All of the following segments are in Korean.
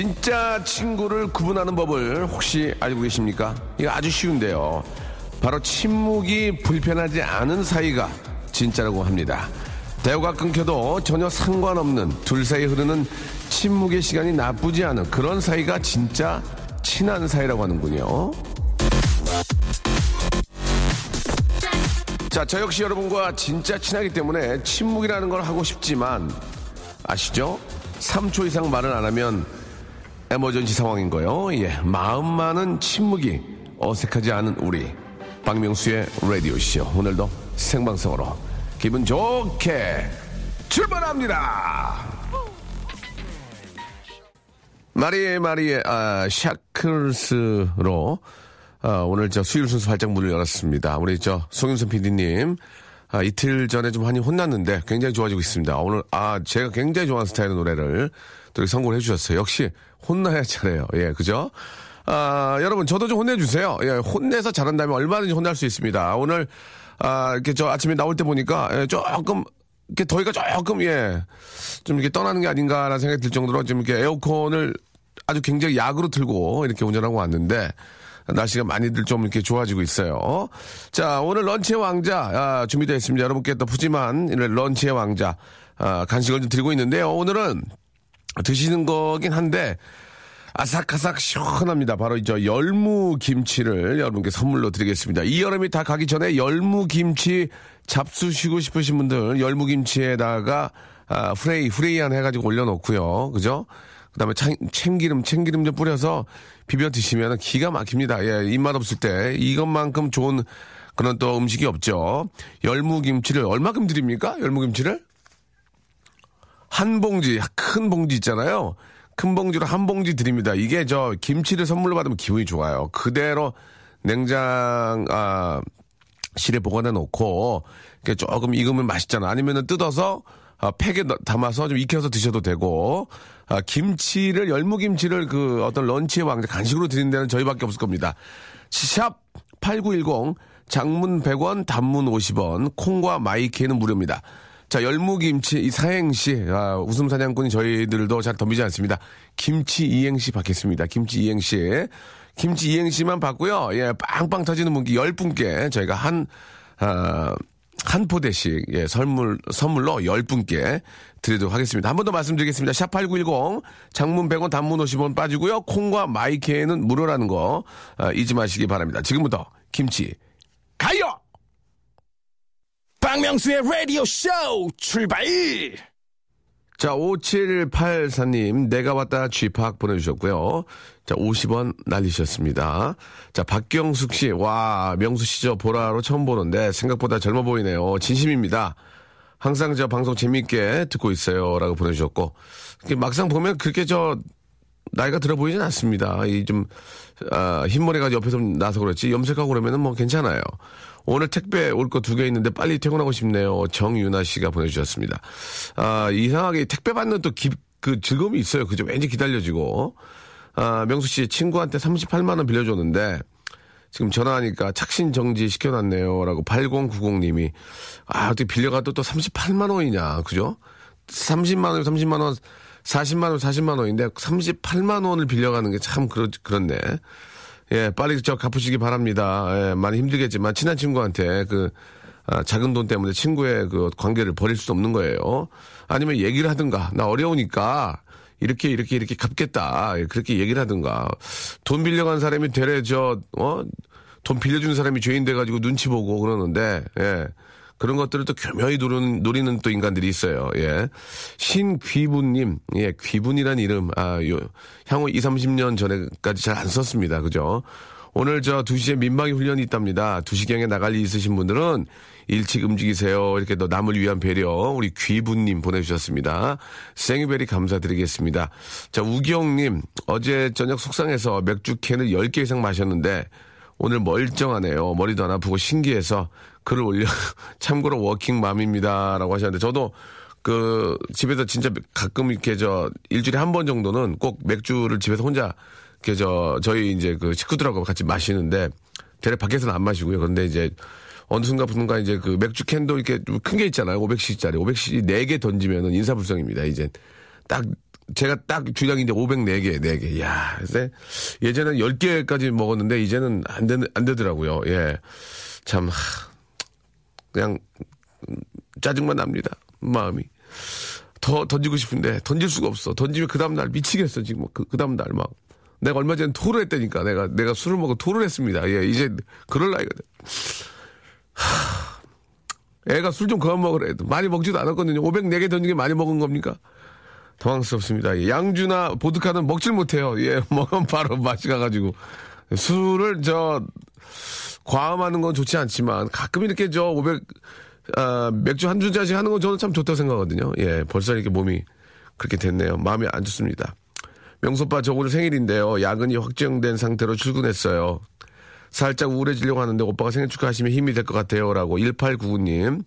진짜 친구를 구분하는 법을 혹시 알고 계십니까? 이거 아주 쉬운데요. 바로 침묵이 불편하지 않은 사이가 진짜라고 합니다. 대화가 끊겨도 전혀 상관없는 둘 사이에 흐르는 침묵의 시간이 나쁘지 않은 그런 사이가 진짜 친한 사이라고 하는군요. 자, 저 역시 여러분과 진짜 친하기 때문에 침묵이라는 걸 하고 싶지만 아시죠? 3초 이상 말을 안 하면 에머전시 상황인 거요. 예, 마음만은 침묵이 어색하지 않은 우리 박명수의 라디오 쇼 오늘도 생방송으로 기분 좋게 출발합니다. 마리에 마리에 아, 샤클스로 아, 오늘 저 수요일 순서 활짝 문을 열었습니다. 우리 저 송윤선 PD님 아, 이틀 전에 좀 많이 혼났는데 굉장히 좋아지고 있습니다. 오늘 아 제가 굉장히 좋아하는 스타일의 노래를 또 선곡을 해주셨어요. 역시 혼나야 잘해요. 예, 그죠? 아, 여러분, 저도 좀 혼내주세요. 예, 혼내서 잘한다면 얼마든지 혼날 수 있습니다. 오늘, 아, 이렇게 저 아침에 나올 때 보니까, 예, 조금, 이렇게 더위가 조금, 예, 좀 이렇게 떠나는 게 아닌가라는 생각이 들 정도로 좀 이렇게 에어컨을 아주 굉장히 약으로 틀고 이렇게 운전하고 왔는데, 날씨가 많이들 좀 이렇게 좋아지고 있어요. 자, 오늘 런치의 왕자, 아, 준비되어 있습니다. 여러분께 또 푸짐한 런치의 왕자, 아, 간식을 좀 드리고 있는데요. 오늘은 드시는 거긴 한데 아삭아삭 시원합니다. 바로 이저 열무 김치를 여러분께 선물로 드리겠습니다. 이 여름이 다 가기 전에 열무 김치 잡수시고 싶으신 분들 열무 김치에다가 아, 프레이 프레이 한 해가지고 올려놓고요. 그죠? 그다음에 참, 참기름 참기름 좀 뿌려서 비벼 드시면 기가 막힙니다. 예, 입맛 없을 때 이것만큼 좋은 그런 또 음식이 없죠. 열무 김치를 얼마큼 드립니까? 열무 김치를? 한 봉지, 큰 봉지 있잖아요. 큰 봉지로 한 봉지 드립니다. 이게 저 김치를 선물로 받으면 기분이 좋아요. 그대로 냉장, 아, 실에 보관해 놓고, 조금 익으면 맛있잖아. 아니면은 뜯어서, 아, 팩에 담아서 좀 익혀서 드셔도 되고, 아, 김치를, 열무김치를 그 어떤 런치의 왕자 간식으로 드리는 데는 저희밖에 없을 겁니다. 샵 8910, 장문 100원, 단문 50원, 콩과 마이케이는 무료입니다. 자, 열무김치, 이 사행시, 아, 웃음 사냥꾼이 저희들도 잘 덤비지 않습니다. 김치 이행시 받겠습니다. 김치 이행시. 김치 이행시만 받고요. 예, 빵빵 터지는 분께 열 분께 저희가 한, 아, 한 포대씩, 예, 선물, 선물로 열 분께 드리도록 하겠습니다. 한 번 더 말씀드리겠습니다. 샵8910, 장문 100원, 단문 50원 빠지고요. 콩과 마이케에는 무료라는 거, 아, 잊지 마시기 바랍니다. 지금부터 김치, 가요! 박명수의 라디오 쇼 출발! 자, 5784님, 내가 왔다 쥐팍 보내주셨고요. 자, 50원 날리셨습니다. 자, 박경숙 씨, 와, 명수 씨저 보라로 처음 보는데 생각보다 젊어 보이네요. 진심입니다. 항상 저 방송 재밌게 듣고 있어요. 라고 보내주셨고, 막상 보면 그렇게 저, 나이가 들어 보이진 않습니다. 이 좀, 아, 흰머리가 옆에 좀 나서 그렇지, 염색하고 그러면은 뭐 괜찮아요. 오늘 택배 올 거 두 개 있는데 빨리 퇴근하고 싶네요. 정유나 씨가 보내주셨습니다. 아, 이상하게 택배 받는 또 기, 그 즐거움이 있어요. 그죠? 왠지 기다려지고. 아, 명수 씨 친구한테 38만원 빌려줬는데, 지금 전화하니까 착신 정지 시켜놨네요. 라고 8090님이. 아, 어떻게 빌려가도 또 38만원이냐. 그죠? 30만원, 30만원, 40만원, 40만원인데 38만원을 빌려가는 게 참 그렇, 그렇네. 예, 빨리 저 갚으시기 바랍니다. 예, 많이 힘들겠지만 친한 친구한테 그 아, 작은 돈 때문에 친구의 그 관계를 버릴 수 없는 거예요. 아니면 얘기를 하든가 나 어려우니까 이렇게 이렇게 이렇게 갚겠다 예, 그렇게 얘기를 하든가 돈 빌려간 사람이 되레 저어 돈 빌려준 사람이 죄인 돼가지고 눈치 보고 그러는데 예. 그런 것들을 또 교묘히 노리는, 노리는 또 인간들이 있어요. 예. 신귀분님, 예, 귀분이란 이름, 아, 요, 향후 2, 30년 전에까지 잘 안 썼습니다. 그죠? 오늘 저 2시에 민방위 훈련이 있답니다. 2시경에 나갈 일 있으신 분들은 일찍 움직이세요. 이렇게 또 남을 위한 배려 우리 귀부님 보내주셨습니다. 생유베리 감사드리겠습니다. 자 우기영님 어제 저녁 속상해서 맥주 캔을 10개 이상 마셨는데 오늘 멀쩡하네요. 머리도 안 아프고 신기해서 글을 올려 참고로 워킹맘입니다라고 하셨는데 저도 그 집에서 진짜 가끔 이렇게 저 일주일에 한 번 정도는 꼭 맥주를 집에서 혼자 이렇게 저 저희 이제 그 식구들하고 같이 마시는데 대략 밖에서는 안 마시고요. 그런데 이제 어느 순간부터가 이제 그 맥주 캔도 이렇게 큰 게 있잖아요. 500cc짜리. 500cc 4개 던지면은 인사불성입니다. 이제 딱 제가 딱 주량이 이제 504개, 4개. 야, 이제 예전엔 10개까지 먹었는데 이제는 안, 되, 안 되더라고요. 예. 참, 하, 그냥 짜증만 납니다. 마음이. 더 던지고 싶은데 던질 수가 없어. 던지면 그 다음날 미치겠어. 지금 그, 그 다음날 막. 내가 얼마 전에 토를 했다니까. 내가, 내가 술을 먹고 토를 했습니다. 예, 이제 그럴 나이거든. 하, 애가 술 좀 그만 먹으래. 많이 먹지도 않았거든요. 504개 던진 게 많이 먹은 겁니까? 당황스럽습니다. 예, 양주나 보드카는 먹질 못해요. 예, 먹으면 바로 맛이 가가지고. 술을 저, 과음하는 건 좋지 않지만 가끔 이렇게 저 500, 아, 맥주 한 주짜리 하는 건 저는 참 좋다고 생각하거든요. 예, 벌써 이렇게 몸이 그렇게 됐네요. 마음이 안 좋습니다. 명소빠 저 오늘 생일인데요. 야근이 확정된 상태로 출근했어요. 살짝 우울해지려고 하는데 오빠가 생일 축하하시면 힘이 될 것 같아요. 라고 1899님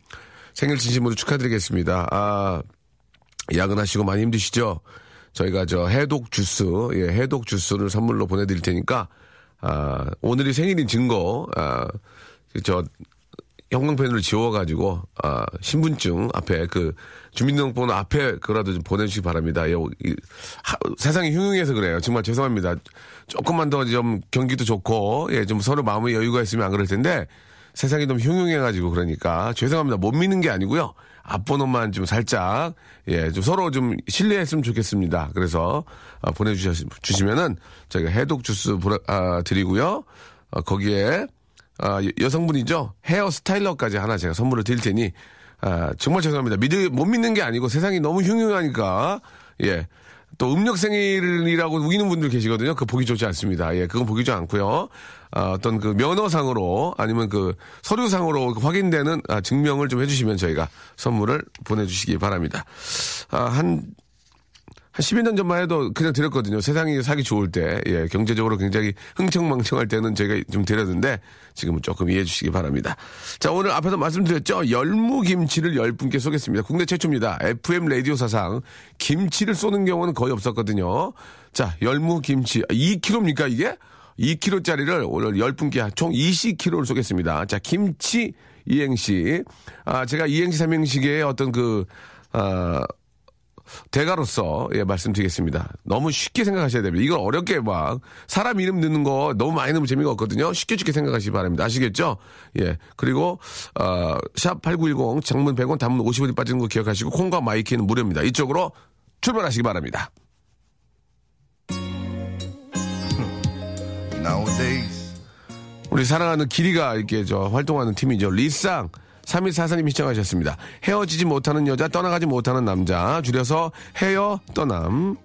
생일 진심으로 축하드리겠습니다. 아, 야근하시고 많이 힘드시죠? 저희가 저 해독 주스, 예, 해독 주스를 선물로 보내드릴 테니까, 아, 오늘이 생일인 증거, 아, 저, 형광펜으로 지워가지고, 아, 신분증 앞에 그, 주민등록번호 앞에 그라도 좀 보내주시기 바랍니다. 예, 이, 하, 세상이 흉흉해서 그래요. 정말 죄송합니다. 조금만 더 좀 경기도 좋고, 예, 좀 서로 마음의 여유가 있으면 안 그럴 텐데, 세상이 너무 흉흉해가지고 그러니까 죄송합니다. 못 믿는 게 아니고요. 앞번호만 좀 살짝 예 좀 서로 좀 신뢰했으면 좋겠습니다. 그래서 아, 보내주시면은 저희가 해독 주스 보내, 아, 드리고요. 아, 거기에 아, 여성분이죠 헤어 스타일러까지 하나 제가 선물을 드릴 테니 아, 정말 죄송합니다. 믿을 못 믿는 게 아니고 세상이 너무 흉흉하니까 예. 또 음력 생일이라고 우기는 분들 계시거든요. 그 보기 좋지 않습니다. 예, 그건 보기 좋지 않고요. 아, 어떤 그 면허상으로 아니면 그 서류상으로 확인되는 아, 증명을 좀 해주시면 저희가 선물을 보내주시기 바랍니다. 아, 한, 한 10여 년 전만 해도 그냥 드렸거든요. 세상이 사기 좋을 때, 예, 경제적으로 굉장히 흥청망청할 때는 저희가 좀 드렸는데 지금은 조금 이해해 주시기 바랍니다. 자, 오늘 앞에서 말씀드렸죠. 열무김치를 열 분께 쏘겠습니다. 국내 최초입니다. FM 라디오 사상 김치를 쏘는 경우는 거의 없었거든요. 자, 열무김치. 2kg입니까, 이게? 2kg짜리를 오늘 10분께 총 20kg를 쏘겠습니다. 자, 김치 이행시. 아, 제가 이행시 삼행시계의 어떤 그, 아, 대가로서 예, 말씀드리겠습니다. 너무 쉽게 생각하셔야 됩니다. 이걸 어렵게 막 사람 이름 넣는 거 너무 많이 넣으면 재미가 없거든요. 쉽게 쉽게 생각하시기 바랍니다. 아시겠죠? 예. 그리고 어, 샵8910 장문 100원 단문 50원이 빠지는 거 기억하시고 콩과 마이케이는 무료입니다. 이쪽으로 출발하시기 바랍니다. Nowadays, 우리 사랑하는 개리가 이렇게 저 활동하는 팀이죠. 리쌍. 3144님이 신청하셨습니다. 헤어지지 못하는 여자, 떠나가지 못하는 남자. 줄여서 헤어, 떠남.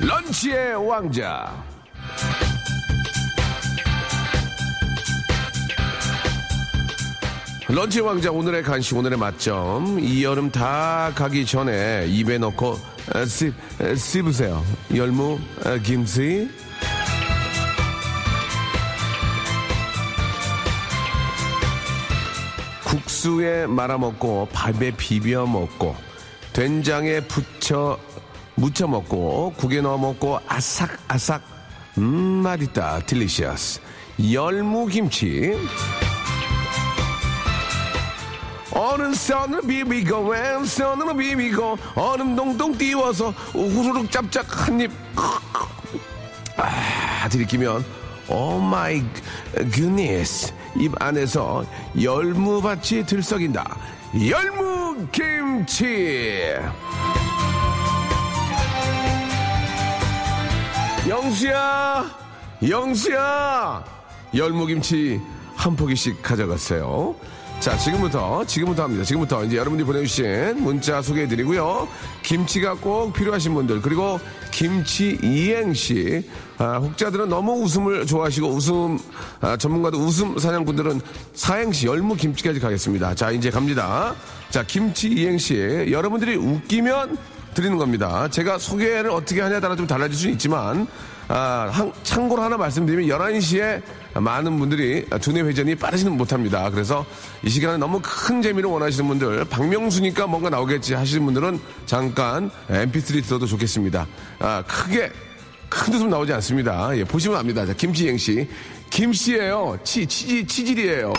런치의 왕자. 런치 왕자 오늘의 간식 오늘의 맛점. 이 여름 다 가기 전에 입에 넣고 아, 씹, 아, 씹으세요. 열무 아, 김치. 국수에 말아 먹고 밥에 비벼 먹고 된장에 부쳐 무쳐 먹고 국에 넣어 먹고 아삭 아삭. 음 맛있다. 딜리셔스 열무 김치 오른손으로 비비고 왼손으로 비비고 얼음 동동 띄워서 후루룩 짭짭 한입 아, 들이키면 oh my goodness 입 안에서 열무밭이 들썩인다. 열무김치. 영수야 영수야. 열무김치 한 포기씩 가져가세요. 자, 지금부터, 지금부터 합니다. 지금부터 이제 여러분들이 보내주신 문자 소개해드리고요. 김치가 꼭 필요하신 분들, 그리고 김치 이행시. 아, 혹자들은 너무 웃음을 좋아하시고, 웃음, 아, 전문가도 웃음 사냥꾼들은 사행시, 열무 김치까지 가겠습니다. 자, 이제 갑니다. 자, 김치 이행시. 여러분들이 웃기면 드리는 겁니다. 제가 소개를 어떻게 하냐에 따라 좀 달라질 수는 있지만, 아, 한- 참고로 하나 말씀드리면 11시에 많은 분들이 두뇌 회전이 빠르지는 못합니다. 그래서 이 시간에 너무 큰 재미를 원하시는 분들, 박명수니까 뭔가 나오겠지 하시는 분들은 잠깐 mp3 들어도 좋겠습니다. 아, 크게, 큰 웃음 나오지 않습니다. 예, 보시면 압니다. 자, 김치행시. 김씨예요 치, 치지, 치질이에요.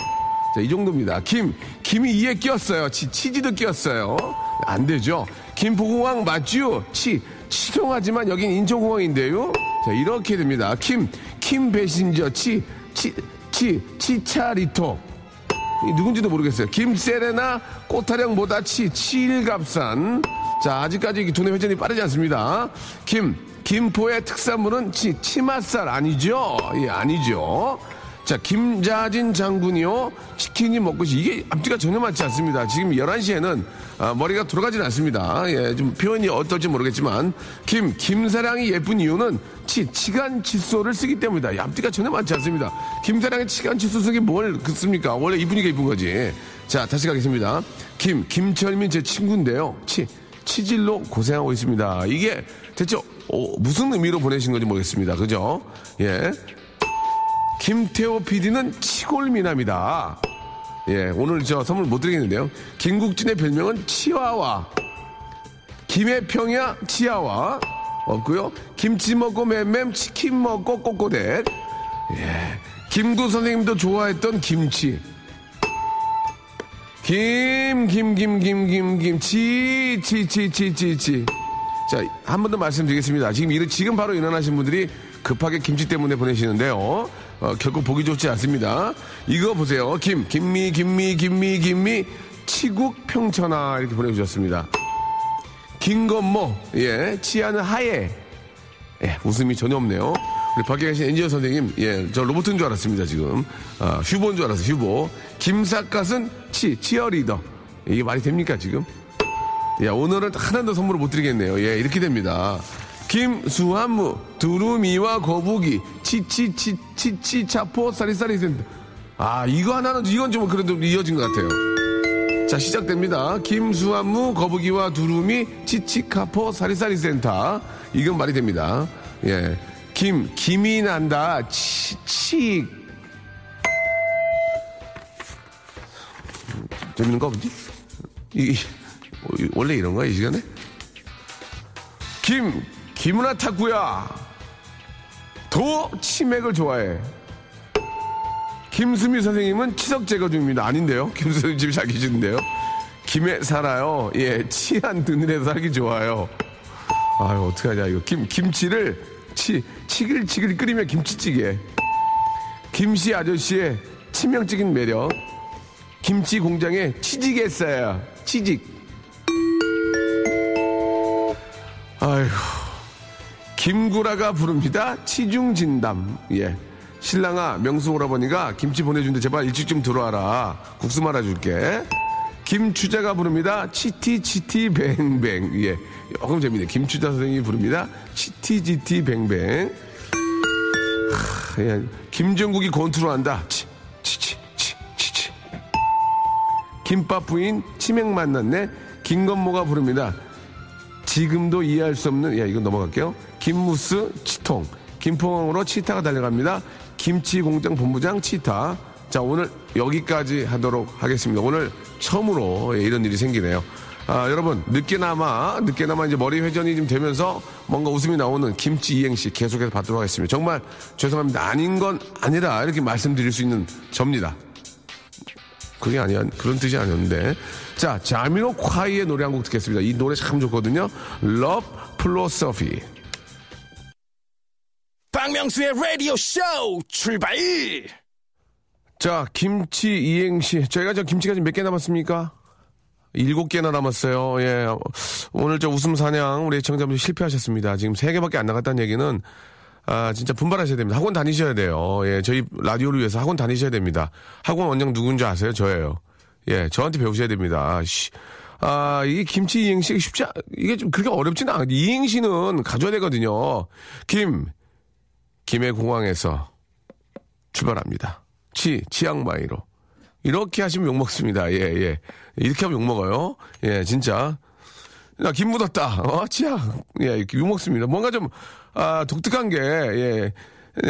자, 이 정도입니다. 김, 김이 이에 끼었어요. 치, 치지도 끼었어요. 안 되죠. 김포공항 맞죠? 치, 치통하지만 여긴 인천공항인데요. 자, 이렇게 됩니다. 김, 김 배신저, 치, 치, 치, 치차리토. 이 누군지도 모르겠어요. 김세레나 꽃타령보다 치, 치일갑산. 자, 아직까지 두뇌 회전이 빠르지 않습니다. 김, 김포의 특산물은 치, 치맛살 아니죠? 예, 아니죠. 자, 김자진 장군이요. 치킨이 먹고 싶, 이게 앞뒤가 전혀 맞지 않습니다. 지금 11시에는 아, 머리가 돌아가지는 않습니다. 예, 좀 표현이 어떨지 모르겠지만. 김, 김사랑이 예쁜 이유는 치, 치간 칫솔을 쓰기 때문이다. 이 앞뒤가 전혀 맞지 않습니다. 김사랑의 치간 칫솔 쓰기 뭘 긋습니까? 원래 이분이가 이쁜 거지. 자, 다시 가겠습니다. 김, 김철민 제 친구인데요. 치, 치질로 고생하고 있습니다. 이게 대체 어, 무슨 의미로 보내신 건지 모르겠습니다. 그죠? 예. 김태호 PD는 치골 미남이다. 예, 오늘 저 선물 못 드리겠는데요. 김국진의 별명은 치와와. 김의 평야 치아와. 없고요. 김치 먹고 맴맴 치킨 먹고 꼬꼬댁. 예. 김구 선생님도 좋아했던 김치. 김, 김, 김, 김, 김, 김, 치, 치, 치, 치, 치, 치. 자, 한 번 더 말씀드리겠습니다. 지금 일, 지금 바로 일어나신 분들이 급하게 김치 때문에 보내시는데요. 어, 결코 보기 좋지 않습니다. 이거 보세요. 김, 김미, 김미, 김미, 김미, 치국 평천하 이렇게 보내주셨습니다. 김건모, 예, 치아는 하얘. 예, 웃음이 전혀 없네요. 우리 밖에 계신 엔지니어 선생님, 예, 저 로봇인 줄 알았습니다, 지금. 아, 휴보인 줄 알았어요, 휴보. 김삿갓은 치, 치어리더. 이게 말이 됩니까, 지금? 야, 오늘은 하나도 선물을 못 드리겠네요. 예, 이렇게 됩니다. 김수한무, 두루미와 거북이, 치치치, 치치, 차포, 사리사리 센터. 아, 이거 하나는, 이건 좀 그래도 이어진 것 같아요. 자, 시작됩니다. 김수한무, 거북이와 두루미, 치치카포, 사리사리 센터. 이건 말이 됩니다. 예. 김, 김이 난다, 치, 치. 재밌는 거 없지? 이, 어, 이- 원래 이런 거야, 이 시간에? 김, 김은아 탁구야. 도 치맥을 좋아해. 김수미 선생님은 치석 제거 중입니다. 아닌데요? 김수미 집에 잘 계시는데요? 김에 살아요. 예, 치한 드늘에서 살기 좋아요. 아유, 어떡하냐, 이거. 김, 김치를 치, 치글치글 끓이면 김치찌개. 김씨 아저씨의 치명적인 매력. 김치 공장에 취직했어요. 취직. 김구라가 부릅니다. 치중진담. 예. 신랑아, 명수 오라버니가 김치 보내준대. 제발 일찍 좀 들어와라. 국수 말아줄게. 김추자가 부릅니다. 치티 치티 뱅뱅. 예. 조금 재밌네. 김추자 선생님이 부릅니다. 치티지티 뱅뱅. 하, 예. 김정국이 권투로 한다. 치, 치치, 치, 치치. 김밥 부인 치맥 만났네. 김건모가 부릅니다. 지금도 이해할 수 없는, 야, 이건 넘어갈게요. 김무스 치통. 김포항으로 치타가 달려갑니다. 김치 공장 본부장 치타. 자, 오늘 여기까지 하도록 하겠습니다. 오늘 처음으로 예, 이런 일이 생기네요. 아, 여러분, 늦게나마, 늦게나마 이제 머리 회전이 좀 되면서 뭔가 웃음이 나오는 김치 이행시 계속해서 받도록 하겠습니다. 정말 죄송합니다. 아닌 건 아니라 이렇게 말씀드릴 수 있는 접니다. 그게 아니야. 그런 뜻이 아니었는데. 자, 자미로 콰이의 노래 한 곡 듣겠습니다. 이 노래 참 좋거든요. Love Philosophy. 박명수의 라디오 쇼 출발! 자, 김치 이행시. 저희가 저 김치가 지금 몇 개 남았습니까? 일곱 개나 남았어요. 예. 오늘 저 웃음 사냥 우리 청자분들 실패하셨습니다. 지금 세 개밖에 안 나갔다는 얘기는 아, 진짜 분발하셔야 됩니다. 학원 다니셔야 돼요. 예, 저희 라디오를 위해서 학원 다니셔야 됩니다. 학원 원장 누군지 아세요? 저예요. 예, 저한테 배우셔야 됩니다. 씨. 아, 이게 김치 이행시 쉽지, 않, 이게 좀 그렇게 어렵지는 않아요. 이행시는 가져야 되거든요. 김, 김해 공항에서 출발합니다. 치, 치앙마이로. 이렇게 하시면 욕먹습니다. 예, 예. 이렇게 하면 욕먹어요. 예, 진짜. 야, 김 묻었다. 어, 치앙. 예, 이렇게 욕먹습니다. 뭔가 좀, 아, 독특한 게, 예.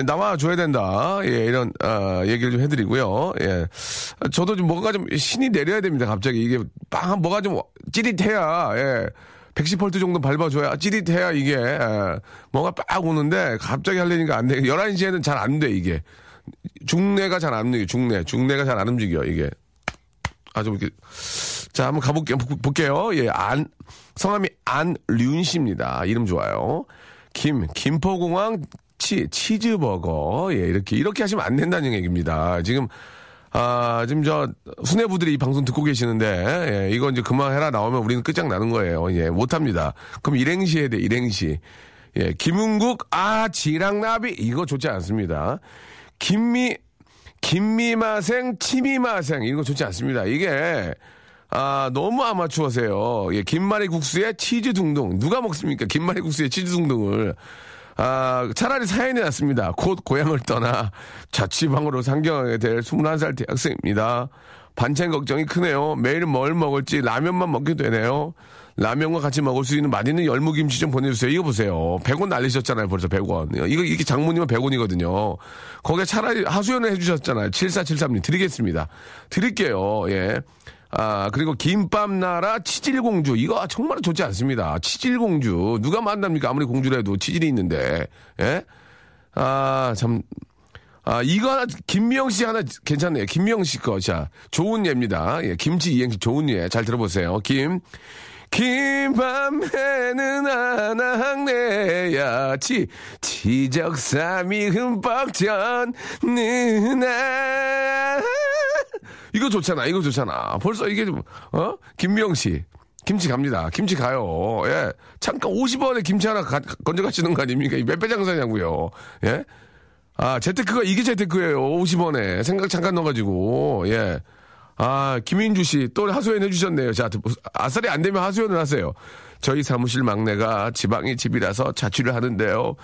나와줘야 된다. 예, 이런, 아, 얘기를 좀 해드리고요. 예. 저도 좀 뭔가 좀 신이 내려야 됩니다. 갑자기. 이게 빵, 뭐가 좀 찌릿해야, 예. 110V 정도 밟아줘야 찌릿해야 이게, 예. 뭐가 빡 오는데 갑자기 하려니까 안 돼. 11시에는 잘 안 돼, 이게. 중뇌가 잘 안 움직여, 중뇌. 중뇌가 잘 안 움직여, 이게. 아주 이렇게. 자, 한번 가볼게요. 보- 볼게요. 예, 안, 성함이 안륜 씨입니다. 이름 좋아요. 김, 김포공항 치, 치즈버거. 예, 이렇게, 이렇게 하시면 안 된다는 얘기입니다. 지금, 아, 지금 저, 수뇌부들이 이 방송 듣고 계시는데, 예, 이거 이제 그만해라 나오면 우리는 끝장나는 거예요. 예, 못합니다. 그럼 일행시 해야 돼, 일행시. 예, 김은국, 아, 지랑나비. 이거 좋지 않습니다. 김미, 김미마생, 치미마생. 이거 좋지 않습니다. 이게, 아, 너무 아마추어세요. 예, 김말이 국수에 치즈 둥둥. 누가 먹습니까? 김말이 국수에 치즈 둥둥을. 아, 차라리 사연이 났습니다. 곧 고향을 떠나 자취방으로 상경하게 될 21살 대학생입니다. 반찬 걱정이 크네요. 매일 뭘 먹을지 라면만 먹게 되네요. 라면과 같이 먹을 수 있는 맛있는 열무김치 좀 보내주세요. 이거 보세요. 100원 날리셨잖아요. 벌써 100원. 이거, 이게 장모님은 100원이거든요. 거기에 차라리 하수연을 해주셨잖아요. 7473님. 드리겠습니다. 드릴게요. 예. 아, 그리고 김밥 나라 치질공주. 이거 정말 좋지 않습니다. 치질공주. 누가 만납니까? 아무리 공주라도 치질이 있는데. 예? 아, 참. 아, 이거 하나, 김미영 씨 하나 괜찮네요. 김미영 씨 거. 자, 좋은 예입니다. 예, 김치 이행시 좋은 예. 잘 들어보세요. 김. 김밤에는 하나항내야 치 치적삼이 흠뻑 젖는 날 이거 좋잖아 이거 좋잖아 벌써 이게 좀, 어 김미영 씨 김치 갑니다 김치 가요 예 잠깐 50원에 김치 하나 가, 건져 가시는 거 아닙니까 몇 배 장사냐고요 예 아, 재테크가 이게 재테크예요. 50원에. 생각 잠깐 넣어가지고. 예. 아, 김인주 씨 또 하소연 해주셨네요. 자, 아싸리 안 되면 하소연을 하세요. 저희 사무실 막내가 지방이 집이라서 자취를 하는데요.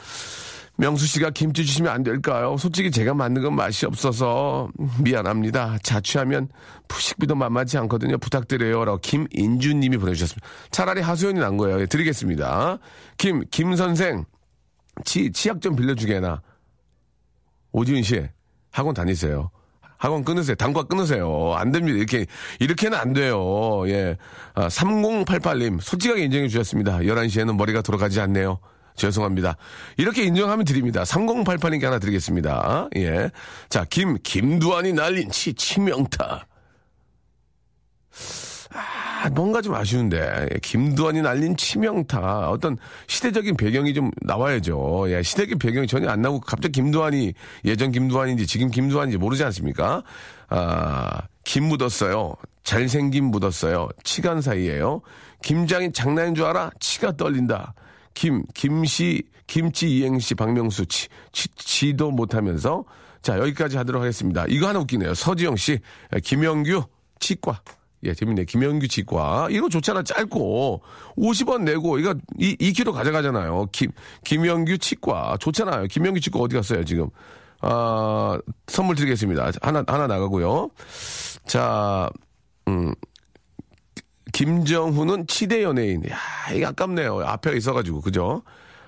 명수 씨가 김치 주시면 안 될까요? 솔직히 제가 만든 건 맛이 없어서 미안합니다. 자취하면 푸식비도 만만치 않거든요. 부탁드려요. 라고 김인주 님이 보내주셨습니다. 차라리 하소연이 난 거예요. 예, 드리겠습니다. 김, 김 선생. 치, 치약 좀 빌려주게나. 오지은 씨, 학원 다니세요. 학원 끊으세요. 단과 끊으세요. 안 됩니다. 이렇게, 이렇게는 안 돼요. 예. 아, 3088님, 솔직하게 인정해 주셨습니다. 11시에는 머리가 돌아가지 않네요. 죄송합니다. 이렇게 인정하면 드립니다. 3088님께 하나 드리겠습니다. 예. 자, 김, 김두한이 날린 치, 치명타. 아, 뭔가 좀 아쉬운데. 예, 김두한이 날린 치명타. 어떤 시대적인 배경이 좀 나와야죠. 예, 시대적인 배경이 전혀 안 나오고 갑자기 김두한이 예전 김두한인지 지금 김두한인지 모르지 않습니까? 아, 김 묻었어요. 잘생김 묻었어요. 치간 사이에요. 김장인 장난인 줄 알아? 치가 떨린다. 김, 김씨, 김치 이행시 박명수 치, 치, 치 도 못하면서. 자, 여기까지 하도록 하겠습니다. 이거 하나 웃기네요. 서지영 씨, 예, 김영규, 치과. 예, 재밌네. 김영규 치과. 이거 좋잖아. 짧고. 50원 내고, 이거 2, 2kg 가져가잖아요. 김, 김영규 치과. 좋잖아요. 김영규 치과 어디 갔어요, 지금? 아, 선물 드리겠습니다. 하나, 하나 나가고요. 자, 음, 김정훈은 치대 연예인. 야, 이게 아깝네요. 앞에 있어가지고, 그죠?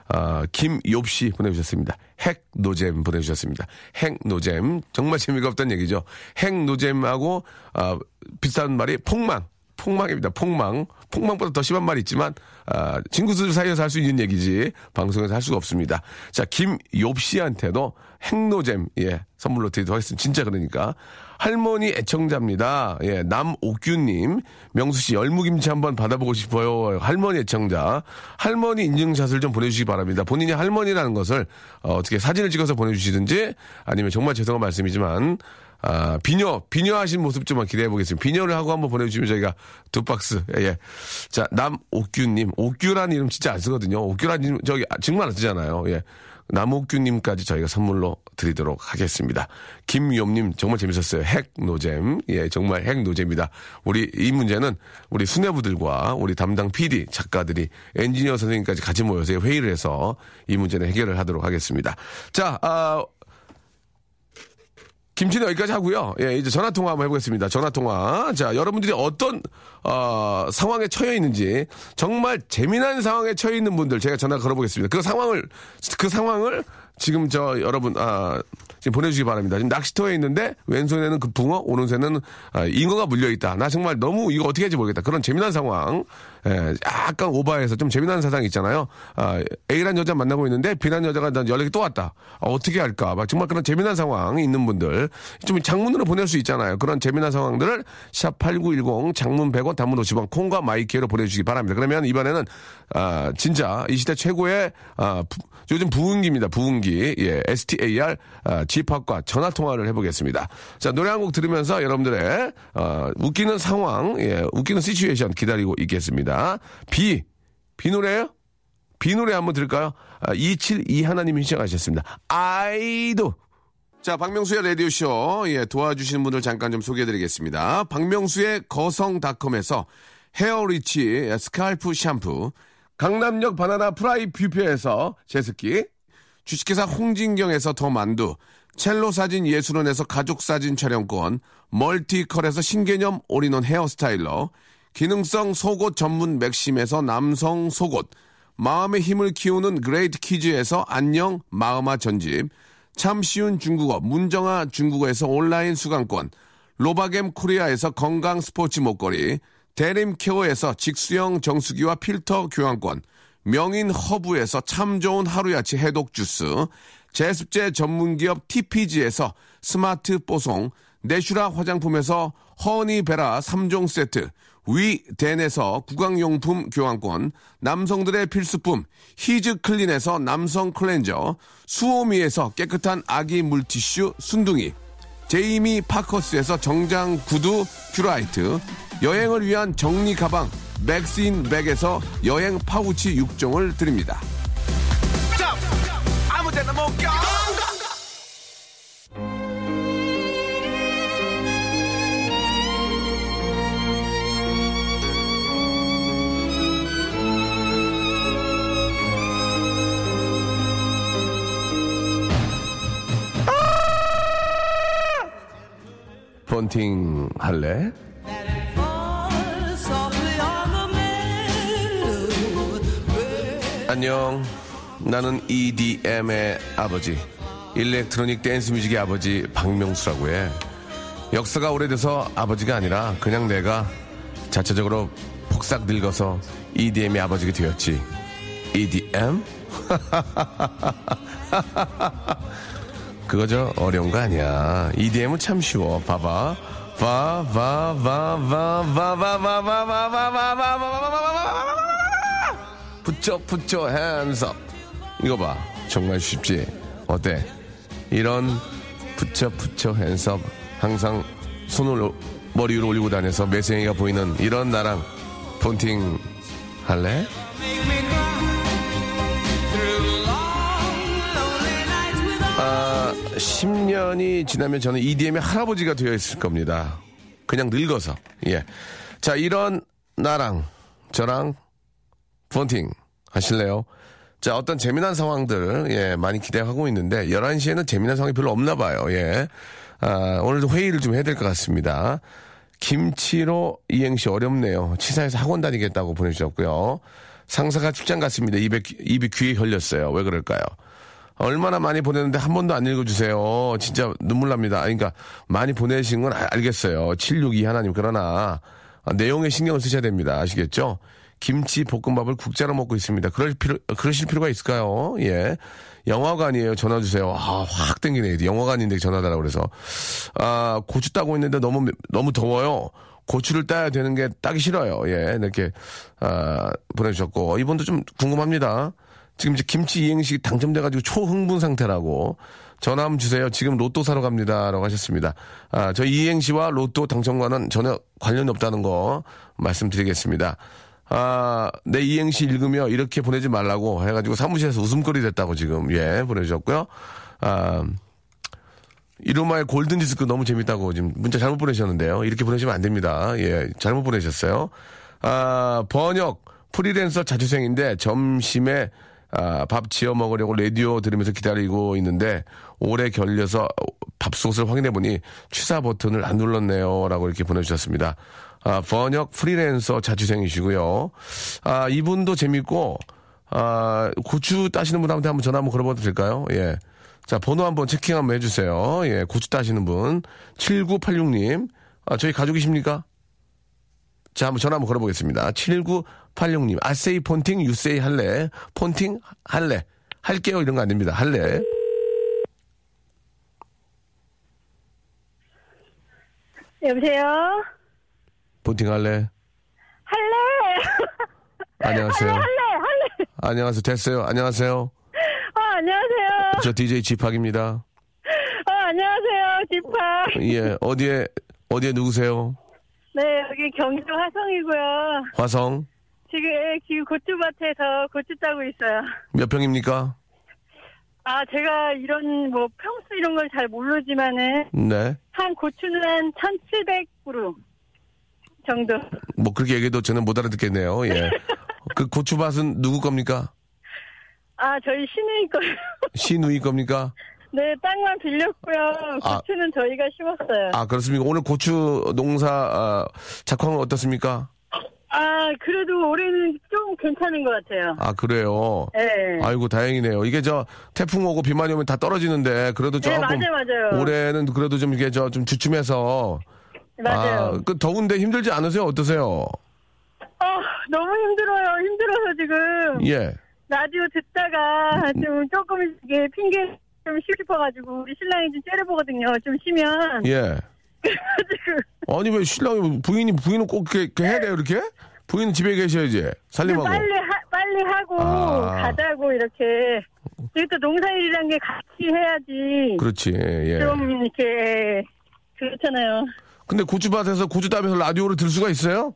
아, 김욥씨 보내주셨습니다. 핵노잼 보내주셨습니다. 핵노잼. 정말 재미가 없다는 얘기죠. 핵노잼하고, 아, 비싼 말이 폭망. 폭망입니다. 폭망. 폭망보다 더 심한 말이 있지만, 아, 친구들 사이에서 할 수 있는 얘기지, 방송에서 할 수가 없습니다. 자, 김욥 씨한테도 핵노잼, 예, 선물로 드리도록 하겠습니다. 진짜 그러니까. 할머니 애청자입니다. 예, 남옥규님. 명수 씨, 열무김치 한번 받아보고 싶어요. 할머니 애청자. 할머니 인증샷을 좀 보내주시기 바랍니다. 본인이 할머니라는 것을, 어, 어떻게 사진을 찍어서 보내주시든지, 아니면 정말 죄송한 말씀이지만, 아, 비녀, 비녀 하신 모습 좀만 기대해 보겠습니다. 비녀를 하고 한번 보내주시면 저희가 두 박스, 예, 예. 자, 남옥규님. 옥규라는 이름 진짜 안 쓰거든요. 옥규라는 이름, 저기, 정말 안 쓰잖아요. 예. 남옥규님까지 저희가 선물로 드리도록 하겠습니다. 김위엄님 정말 재밌었어요. 핵 노잼. 예, 정말 핵 노잼입니다. 우리 이 문제는 우리 수뇌부들과 우리 담당 PD 작가들이 엔지니어 선생님까지 같이 모여서 회의를 해서 이 문제는 해결을 하도록 하겠습니다. 자, 아, 김치는 여기까지 하고요. 예, 이제 전화 통화 한번 해보겠습니다. 전화 통화. 자, 여러분들이 어떤 어, 상황에 처해 있는지 정말 재미난 상황에 처해 있는 분들 제가 전화 걸어보겠습니다. 그 상황을 그 상황을 지금 저 여러분 아 지금 보내주시기 바랍니다. 지금 낚시터에 있는데 왼손에는 그 붕어, 오른손에는 아, 잉어가 물려 있다. 나 정말 너무 이거 어떻게 할지 모르겠다. 그런 재미난 상황, 예, 약간 오바해서 좀 재미난 사상 있잖아요. 아, A란 여자 만나고 있는데 B란 여자가 난 연락이 또 왔다. 아, 어떻게 할까? 막 정말 그런 재미난 상황이 있는 분들 좀 장문으로 보낼 수 있잖아요. 그런 재미난 상황들을 샵 #8910 장문 100원, 단문 50원 콩과 마이케이로 보내주시기 바랍니다. 그러면 이번에는 아, 진짜 이 시대 최고의 아, 부- 요즘 부흥기입니다. 부흥기. 예, STAR 아, 집합과 전화 통화를 해보겠습니다. 자 노래 한 곡 들으면서 여러분들의 어, 웃기는 상황, 예, 웃기는 situation 기다리고 있겠습니다. 비, 비 노래요? 비 노래 한번 들을까요? 아, 272 하나님이 신청하셨습니다. I Do. 자, 박명수의 라디오쇼, 예, 도와주시는 분들 잠깐 좀 소개해드리겠습니다. 박명수의 거성닷컴에서 헤어리치 스칼프 샴푸, 강남역 바나나 프라이 뷔페에서 제습기, 주식회사 홍진경에서 더 만두, 첼로 사진 예술원에서 가족 사진 촬영권, 멀티컬에서 신개념 올인원 헤어스타일러, 기능성 속옷 전문 맥심에서 남성 속옷, 마음의 힘을 키우는 그레이트 키즈에서 안녕 마음아 전집, 참 쉬운 중국어 문정아 중국어에서 온라인 수강권, 로바겜 코리아에서 건강 스포츠 목걸이, 대림 케어에서 직수형 정수기와 필터 교환권, 명인 허브에서 참 좋은 하루야채 해독 주스, 제습제 전문기업 TPG에서 스마트 뽀송, 내슈라 화장품에서 허니베라 3종 세트, 위덴에서 구강용품 교환권, 남성들의 필수품 히즈 클린에서 남성 클렌저, 수오미에서 깨끗한 아기 물티슈 순둥이, 제이미 파커스에서 정장 구두 큐라이트, 여행을 위한 정리 가방 맥스인 백에서 여행 파우치 6종을 드립니다. 폰팅 할래? 안녕. 나는 EDM의 아버지, 일렉트로닉 댄스 뮤직의 아버지 박명수라고 해. 역사가 오래돼서 아버지가 아니라 그냥 내가 자체적으로 폭삭 늙어서 EDM의 아버지가 되었지. EDM? 그거 저 어려운 거 아니야. EDM은 참 쉬워. 봐봐. 바, 바, 바, 바, 바, 바, 바, 바, 바, 바, 바, 바, 바, 바, 바, 바, 붙여, 붙여, hands up. 이거 봐. 정말 쉽지? 어때? 이런 hands up. 항상 손을 머리 위로 올리고 다녀서 매생이가 보이는 이런 나랑 폰팅 할래? 아, 10년이 지나면 저는 EDM의 할아버지가 되어 있을 겁니다. 그냥 늙어서. 예. 자, 이런 나랑 저랑 폰팅 하실래요? 자, 어떤 재미난 상황들, 예, 많이 기대하고 있는데, 11시에는 재미난 상황이 별로 없나 봐요, 예. 아, 오늘도 회의를 좀 해야 될 것 같습니다. 김치로 이행시 어렵네요. 치사해서 학원 다니겠다고 보내주셨고요. 상사가 출장 갔습니다. 입에, 귀- 입이 귀에 걸렸어요. 왜 그럴까요? 얼마나 많이 보냈는데 한 번도 안 읽어주세요. 진짜 눈물 납니다. 그러니까 많이 보내신 건 알- 알겠어요. 762 하나님. 그러나 아, 내용에 신경을 쓰셔야 됩니다. 아시겠죠? 김치 볶음밥을 국자로 먹고 있습니다. 그럴 필요, 그러실 필요가 있을까요? 예. 영화관이에요. 전화 주세요. 아, 확 땡기네. 영화관인데 전화달라고 그래서. 아, 고추 따고 있는데 너무, 너무 더워요. 고추를 따야 되는 게 따기 싫어요. 예. 이렇게, 아, 보내주셨고. 이분도 좀 궁금합니다. 지금 이제 김치 이행시 당첨돼가지고 초흥분 상태라고 전화 한번 주세요. 지금 로또 사러 갑니다라고 하셨습니다. 아, 저 이행시와 로또 당첨과는 전혀 관련이 없다는 거 말씀드리겠습니다. 아, 내 이행시 읽으며 이렇게 보내지 말라고 해가지고 사무실에서 웃음거리 됐다고 지금, 예, 보내주셨고요. 아, 이루마의 골든디스크 너무 재밌다고 지금 문자 잘못 보내셨는데요. 이렇게 보내시면 안 됩니다. 예, 잘못 보내셨어요. 아, 번역, 프리랜서 자취생인데 점심에 아, 밥 지어 먹으려고 라디오 들으면서 기다리고 있는데 오래 결려서 밥솥을 확인해 보니 취사 버튼을 안 눌렀네요. 라고 이렇게 보내주셨습니다. 아, 번역 프리랜서 자취생이시고요. 아, 이분도 재밌고, 아, 고추 따시는 분한테 한번 전화 한번 걸어봐도 될까요? 예. 자, 번호 한번 체킹 한번 해주세요. 예, 고추 따시는 분. 7986님. 아, 저희 가족이십니까? 자, 한번 전화 한번 걸어보겠습니다. 7986님. 아세이 폰팅, 유세이 할래. 폰팅, 할래. 할게요. 이런 거 안 됩니다. 할래. 여보세요? 폰팅 할래. 할래! 안녕하세요. 할래, 할래! 안녕하세요. 됐어요. 안녕하세요. 어, 안녕하세요. 저 DJ 지팍입니다. 어, 안녕하세요. 지파. 예, 어디에, 어디에 누구세요? 네, 여기 경기도 화성이고요. 화성. 지금, 지금 고추밭에서 고추 따고 있어요. 몇 평입니까? 아, 제가 이런, 뭐, 평수 이런 걸 잘 모르지만은, 네. 한 고추는 한 1,700그루 정도. 뭐 그렇게 얘기해도 저는 못 알아듣겠네요. 예. 그 고추밭은 누구 겁니까? 아, 저희 시누이 거예요. 시누이 겁니까? 네, 땅만 빌렸고요. 아. 고추는 저희가 심었어요. 아, 그렇습니까? 오늘 고추 농사, 아, 작황은 어떻습니까? 아, 그래도 올해는 좀 괜찮은 것 같아요. 아, 그래요. 네. 아이고, 다행이네요. 이게 저 태풍 오고 비만 오면 다 떨어지는데, 그래도 네, 조금. 맞아요, 맞아요. 올해는 그래도 좀 이게 저 좀 주춤해서. 맞아요. 아, 그 더운데 힘들지 않으세요? 어떠세요? 아, 너무 힘들어요. 힘들어서 지금 예. 라디오 듣다가 좀 조금 이게 핑계 좀 싶어가지고 우리 신랑이 좀 째려보거든요. 좀 쉬면. 예. 그래가지고 아니, 왜 신랑이, 부인이, 부인은 꼭 이렇게, 이렇게 해야 돼요, 이렇게? 부인은 집에 계셔야지. 살림하고. 빨리 하, 빨리 하고 아. 가자고 이렇게. 그리고 또 농사일이란 게 같이 해야지. 그렇지, 예. 좀 이렇게 그렇잖아요. 근데 고추밭에서 고추 따면서 라디오를 들 수가 있어요?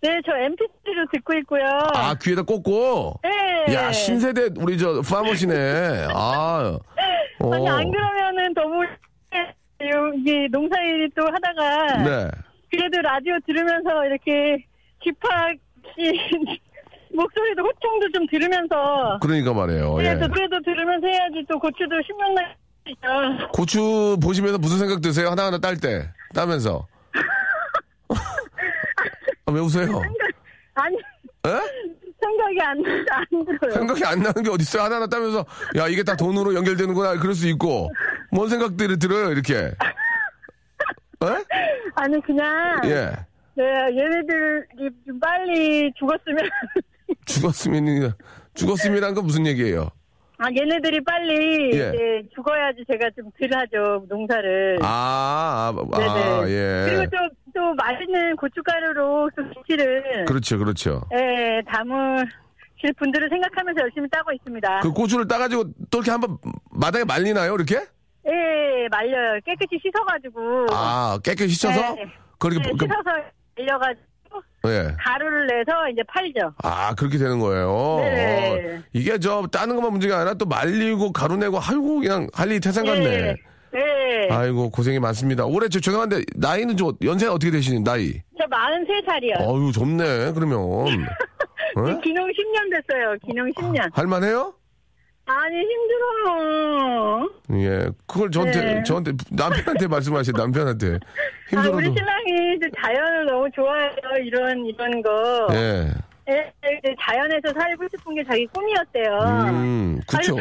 네, 저 MP3로 듣고 있고요. 아, 귀에다 꽂고? 네. 야, 신세대, 우리 저, 파머시네. 아. 어. 아니 안 그러면은 너무 이게 농사일이 또 하다가 네. 그래도 라디오 들으면서 이렇게 집합 씨 목소리도 호통도 좀 들으면서 그러니까 말이에요. 예. 그래도 그래도 들으면서 해야지 또 고추도 신명 나니까 고추 보시면서 무슨 생각 드세요? 하나하나 딸 때. 따면서. 아, 왜 웃어요? 아니 에? 생각이 안, 안 들어요. 생각이 안 나는 게 어딨어요? 하나하나 따면서, 야, 이게 다 돈으로 연결되는구나. 그럴 수 있고. 뭔 생각들이 들어요, 이렇게. 에? 아니 그냥 예. 네 얘네들이 좀 빨리 죽었으면 죽었으면, 죽었음이란 건 무슨 얘기예요? 아 얘네들이 빨리 예. 이제 죽어야지 제가 좀 덜하죠 농사를. 아, 아, 네네. 아, 예. 그리고 또, 또 맛있는 고춧가루로 또 김치를 그렇죠, 그렇죠. 예, 담으실 분들을 생각하면서 열심히 따고 있습니다. 그 고추를 따가지고 또 이렇게 한번 마당에 말리나요, 이렇게? 예, 말려요. 깨끗이 씻어가지고. 아, 깨끗이 씻어서? 네. 그렇게, 네, 그, 씻어서 말려가지고 예. 가루를 내서 이제 팔죠. 아, 그렇게 되는 거예요. 네. 어, 이게 저 따는 것만 문제가 아니라 또 말리고 가루 내고 아이고 그냥 할 일이 태산 같네. 예. 네. 아이고 고생이 많습니다. 올해 저 죄송한데 나이는 좀 연세 어떻게 되시는 나이? 저 43살이요. 어유 젊네. 그러면 어? 기농 10년 됐어요. 기농 10년. 할만해요? 아니, 힘들어요. 예, 그걸 저한테 네. 저한테 남편한테 말씀하세요. 남편한테 아, 우리 힘들어도 신랑이 이제 자연을 너무 좋아해요. 이런, 이런 거. 예, 예, 이제 자연에서 살고 싶은 게 자기 꿈이었대요. 음. 아니, 저도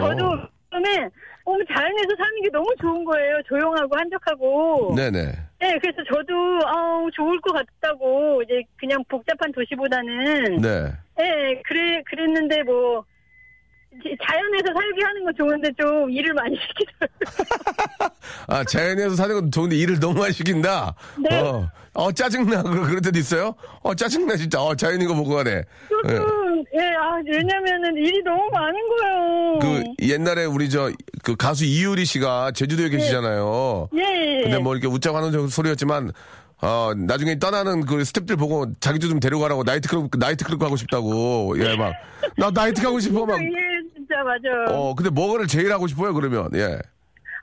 처음에 어머 자연에서 사는 게 너무 좋은 거예요. 조용하고 한적하고. 네네. 네, 그래서 저도 아우 좋을 것 같다고 이제 그냥 복잡한 도시보다는 네. 네, 그래 그랬는데 뭐 자연에서 살게 하는 건 좋은데 좀 일을 많이 시키더라고요. 아 자연에서 사는 건 좋은데 일을 너무 많이 시킨다. 네. 어, 어 짜증나. 그- 그럴 때도 있어요. 어 짜증나 진짜. 어 자연인 거 보고 가네. 예. 조금 예, 아 왜냐면은 일이 너무 많은 거예요. 그 옛날에 우리 저 그 가수 이유리 씨가 제주도에 계시잖아요. 예, 예. 근데 뭐 이렇게 웃자고 하는 소리였지만 어, 나중에 떠나는 그 스탭들 보고 자기도 좀 데려가라고 나이트클럽, 나이트클럽 가고 싶다고. 예, 막. 나 나이트 가고 싶어, 막. 예, 진짜 맞아. 어, 근데 뭐를 제일 하고 싶어요, 그러면? 예.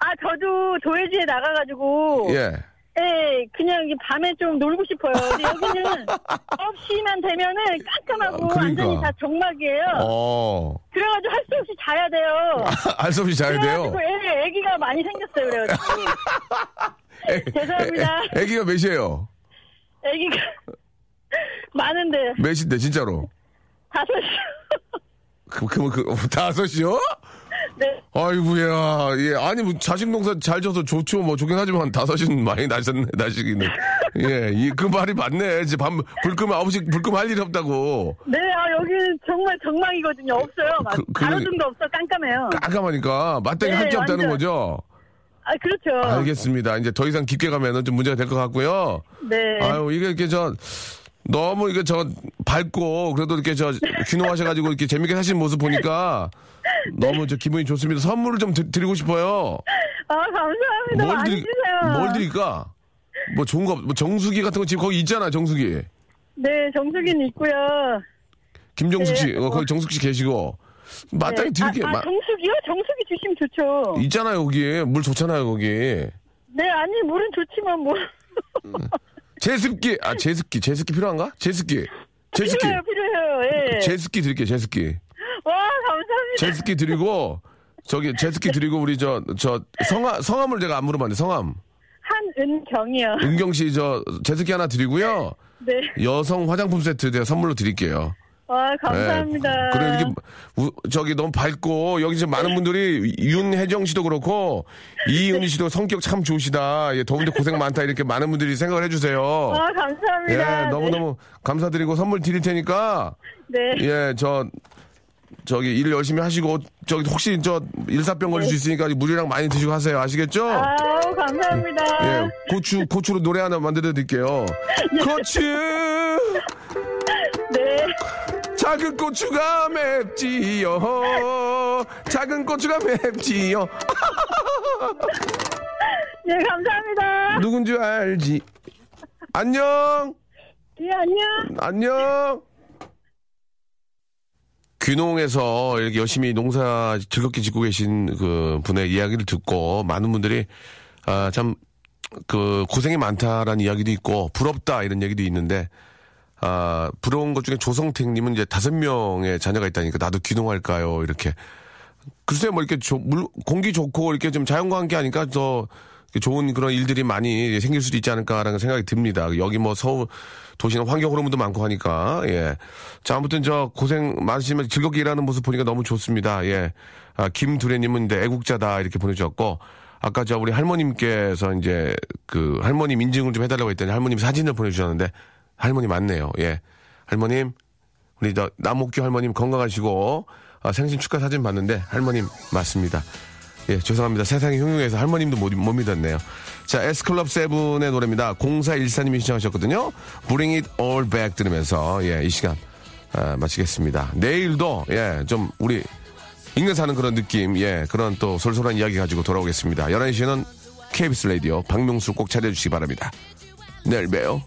아, 저도 도예지에 나가가지고. 예. 예, 그냥 밤에 좀 놀고 싶어요. 근데 여기는 9시만 되면은 깜깜하고 아, 그러니까. 완전히 다 정막이에요. 어. 그래가지고 할 수 없이 자야 돼요. 알수 없이 자야 돼요. 애, 애기가 많이 생겼어요. 그래가지고. 애, 죄송합니다. 애, 애기가 몇이에요? 애기가 많은데 몇인데, 진짜로? 다섯이. 그, 그, 그, 다섯이요? 네. 아이고야, 예. 아니, 뭐, 자식 농사 잘 져서 좋죠. 뭐, 좋긴 하지만 다섯은 많이 나셨네, 나시기는. 예, 이, 그 말이 맞네. 이제 밤, 불 끄면 아홉 시, 불 끄면 할 일이 없다고. 네, 아, 여기는 정말 정막이거든요. 없어요. 막 그- 그- 가로등도 없어. 깜깜해요. 깜깜하니까, 맞다니 네, 할게 없다는 완전. 거죠? 아, 그렇죠. 알겠습니다. 이제 더 이상 깊게 가면은 좀 문제가 될 것 같고요. 네. 아유, 이게 이렇게 저, 너무 이게 저, 밝고, 그래도 이렇게 저, 귀농하셔가지고 이렇게 재밌게 사시는 모습 보니까, 너무 저 기분이 좋습니다. 선물을 좀 드, 리고 싶어요. 아, 감사합니다. 많이 드리-. 뭘 드릴까? 뭐 좋은 거, 뭐 정수기 같은 거 지금 거기 있잖아, 정수기. 네, 정수기는 있고요. 김정숙 씨, 네, 어, 거기 정숙 씨 계시고. 마땅히 네. 드릴게. 아, 아, 마- 정수기요? 정수기 주시면 좋죠. 있잖아요, 거기. 물 좋잖아요, 거기. 네, 아니, 물은 좋지만 뭐. 제습기, 아, 제습기, 제습기 필요한가? 제습기. 제습기. 필요해요, 필요해요. 예. 제습기 드릴게요, 제습기. 와, 감사합니다. 제습기 드리고, 저기, 제습기 드리고, 우리 저, 저, 성함, 성함을 제가 안 물어봤는데, 성함. 한은경이요. 은경 씨, 저, 제습기 하나 드리고요. 네. 여성 화장품 세트 제가 선물로 드릴게요. 와, 감사합니다. 네. 그래 이렇게 우- 저기 너무 밝고 여기 지금 많은 분들이 윤혜정 씨도 그렇고 이은희 씨도 성격 참 좋으시다. 예, 더운데 고생 많다 이렇게 많은 분들이 생각을 해주세요. 와, 감사합니다. 예, 너무 너무 감사드리고 선물 드릴 테니까 네. 네. 예, 저 저기 일 열심히 하시고 저기 혹시 저 일사병 걸릴 수 있으니까 물이랑 많이 드시고 하세요. 아시겠죠? 아우, 감사합니다. 예, 고추 고추로 노래 하나 만들어 드릴게요. 고추 네. 작은 고추가 맵지요. 작은 고추가 맵지요. 네, 감사합니다. 누군지 알지? 안녕. 예, 안녕. 안녕. 귀농에서 이렇게 열심히 농사 즐겁게 짓고 계신 그 분의 이야기를 듣고 많은 분들이 아, 참, 그, 고생이 많다라는 이야기도 있고, 부럽다 이런 얘기도 있는데, 아, 부러운 것 중에 조성택님은 이제 다섯 명의 자녀가 있다니까 나도 귀농할까요? 이렇게. 글쎄요, 뭐 이렇게 조- 물, 공기 좋고 이렇게 좀 자연과 함께 하니까 더 좋은 그런 일들이 많이 생길 수도 있지 않을까라는 생각이 듭니다. 여기 뭐 서울 도시는 환경 호르몬도 많고 하니까 예. 자 아무튼 저 고생 많으시면 즐겁게 일하는 모습 보니까 너무 좋습니다. 예. 아, 김두래님은 이제 애국자다 이렇게 보내주셨고 아까 저 우리 할머님께서 이제 그 할머님 인증을 좀 해달라고 했더니 할머님 사진을 보내주셨는데 할머니 맞네요. 예. 할머님 우리 저 남옥규 할머님 건강하시고 아, 생신 축하 사진 봤는데 할머님 맞습니다. 예, 죄송합니다. 세상이 흉흉해서 할머님도 못, 못 믿었네요. 자, S클럽 세븐의 노래입니다. 0414님이 신청하셨거든요. Bring it all back 들으면서, 예, 이 시간, 아, 마치겠습니다. 내일도, 예, 좀, 우리, 인간 사는 그런 느낌, 예, 그런 또 솔솔한 이야기 가지고 돌아오겠습니다. 11시에는 KBS 라디오 박명수 꼭 차려주시기 바랍니다. 내일 봬요.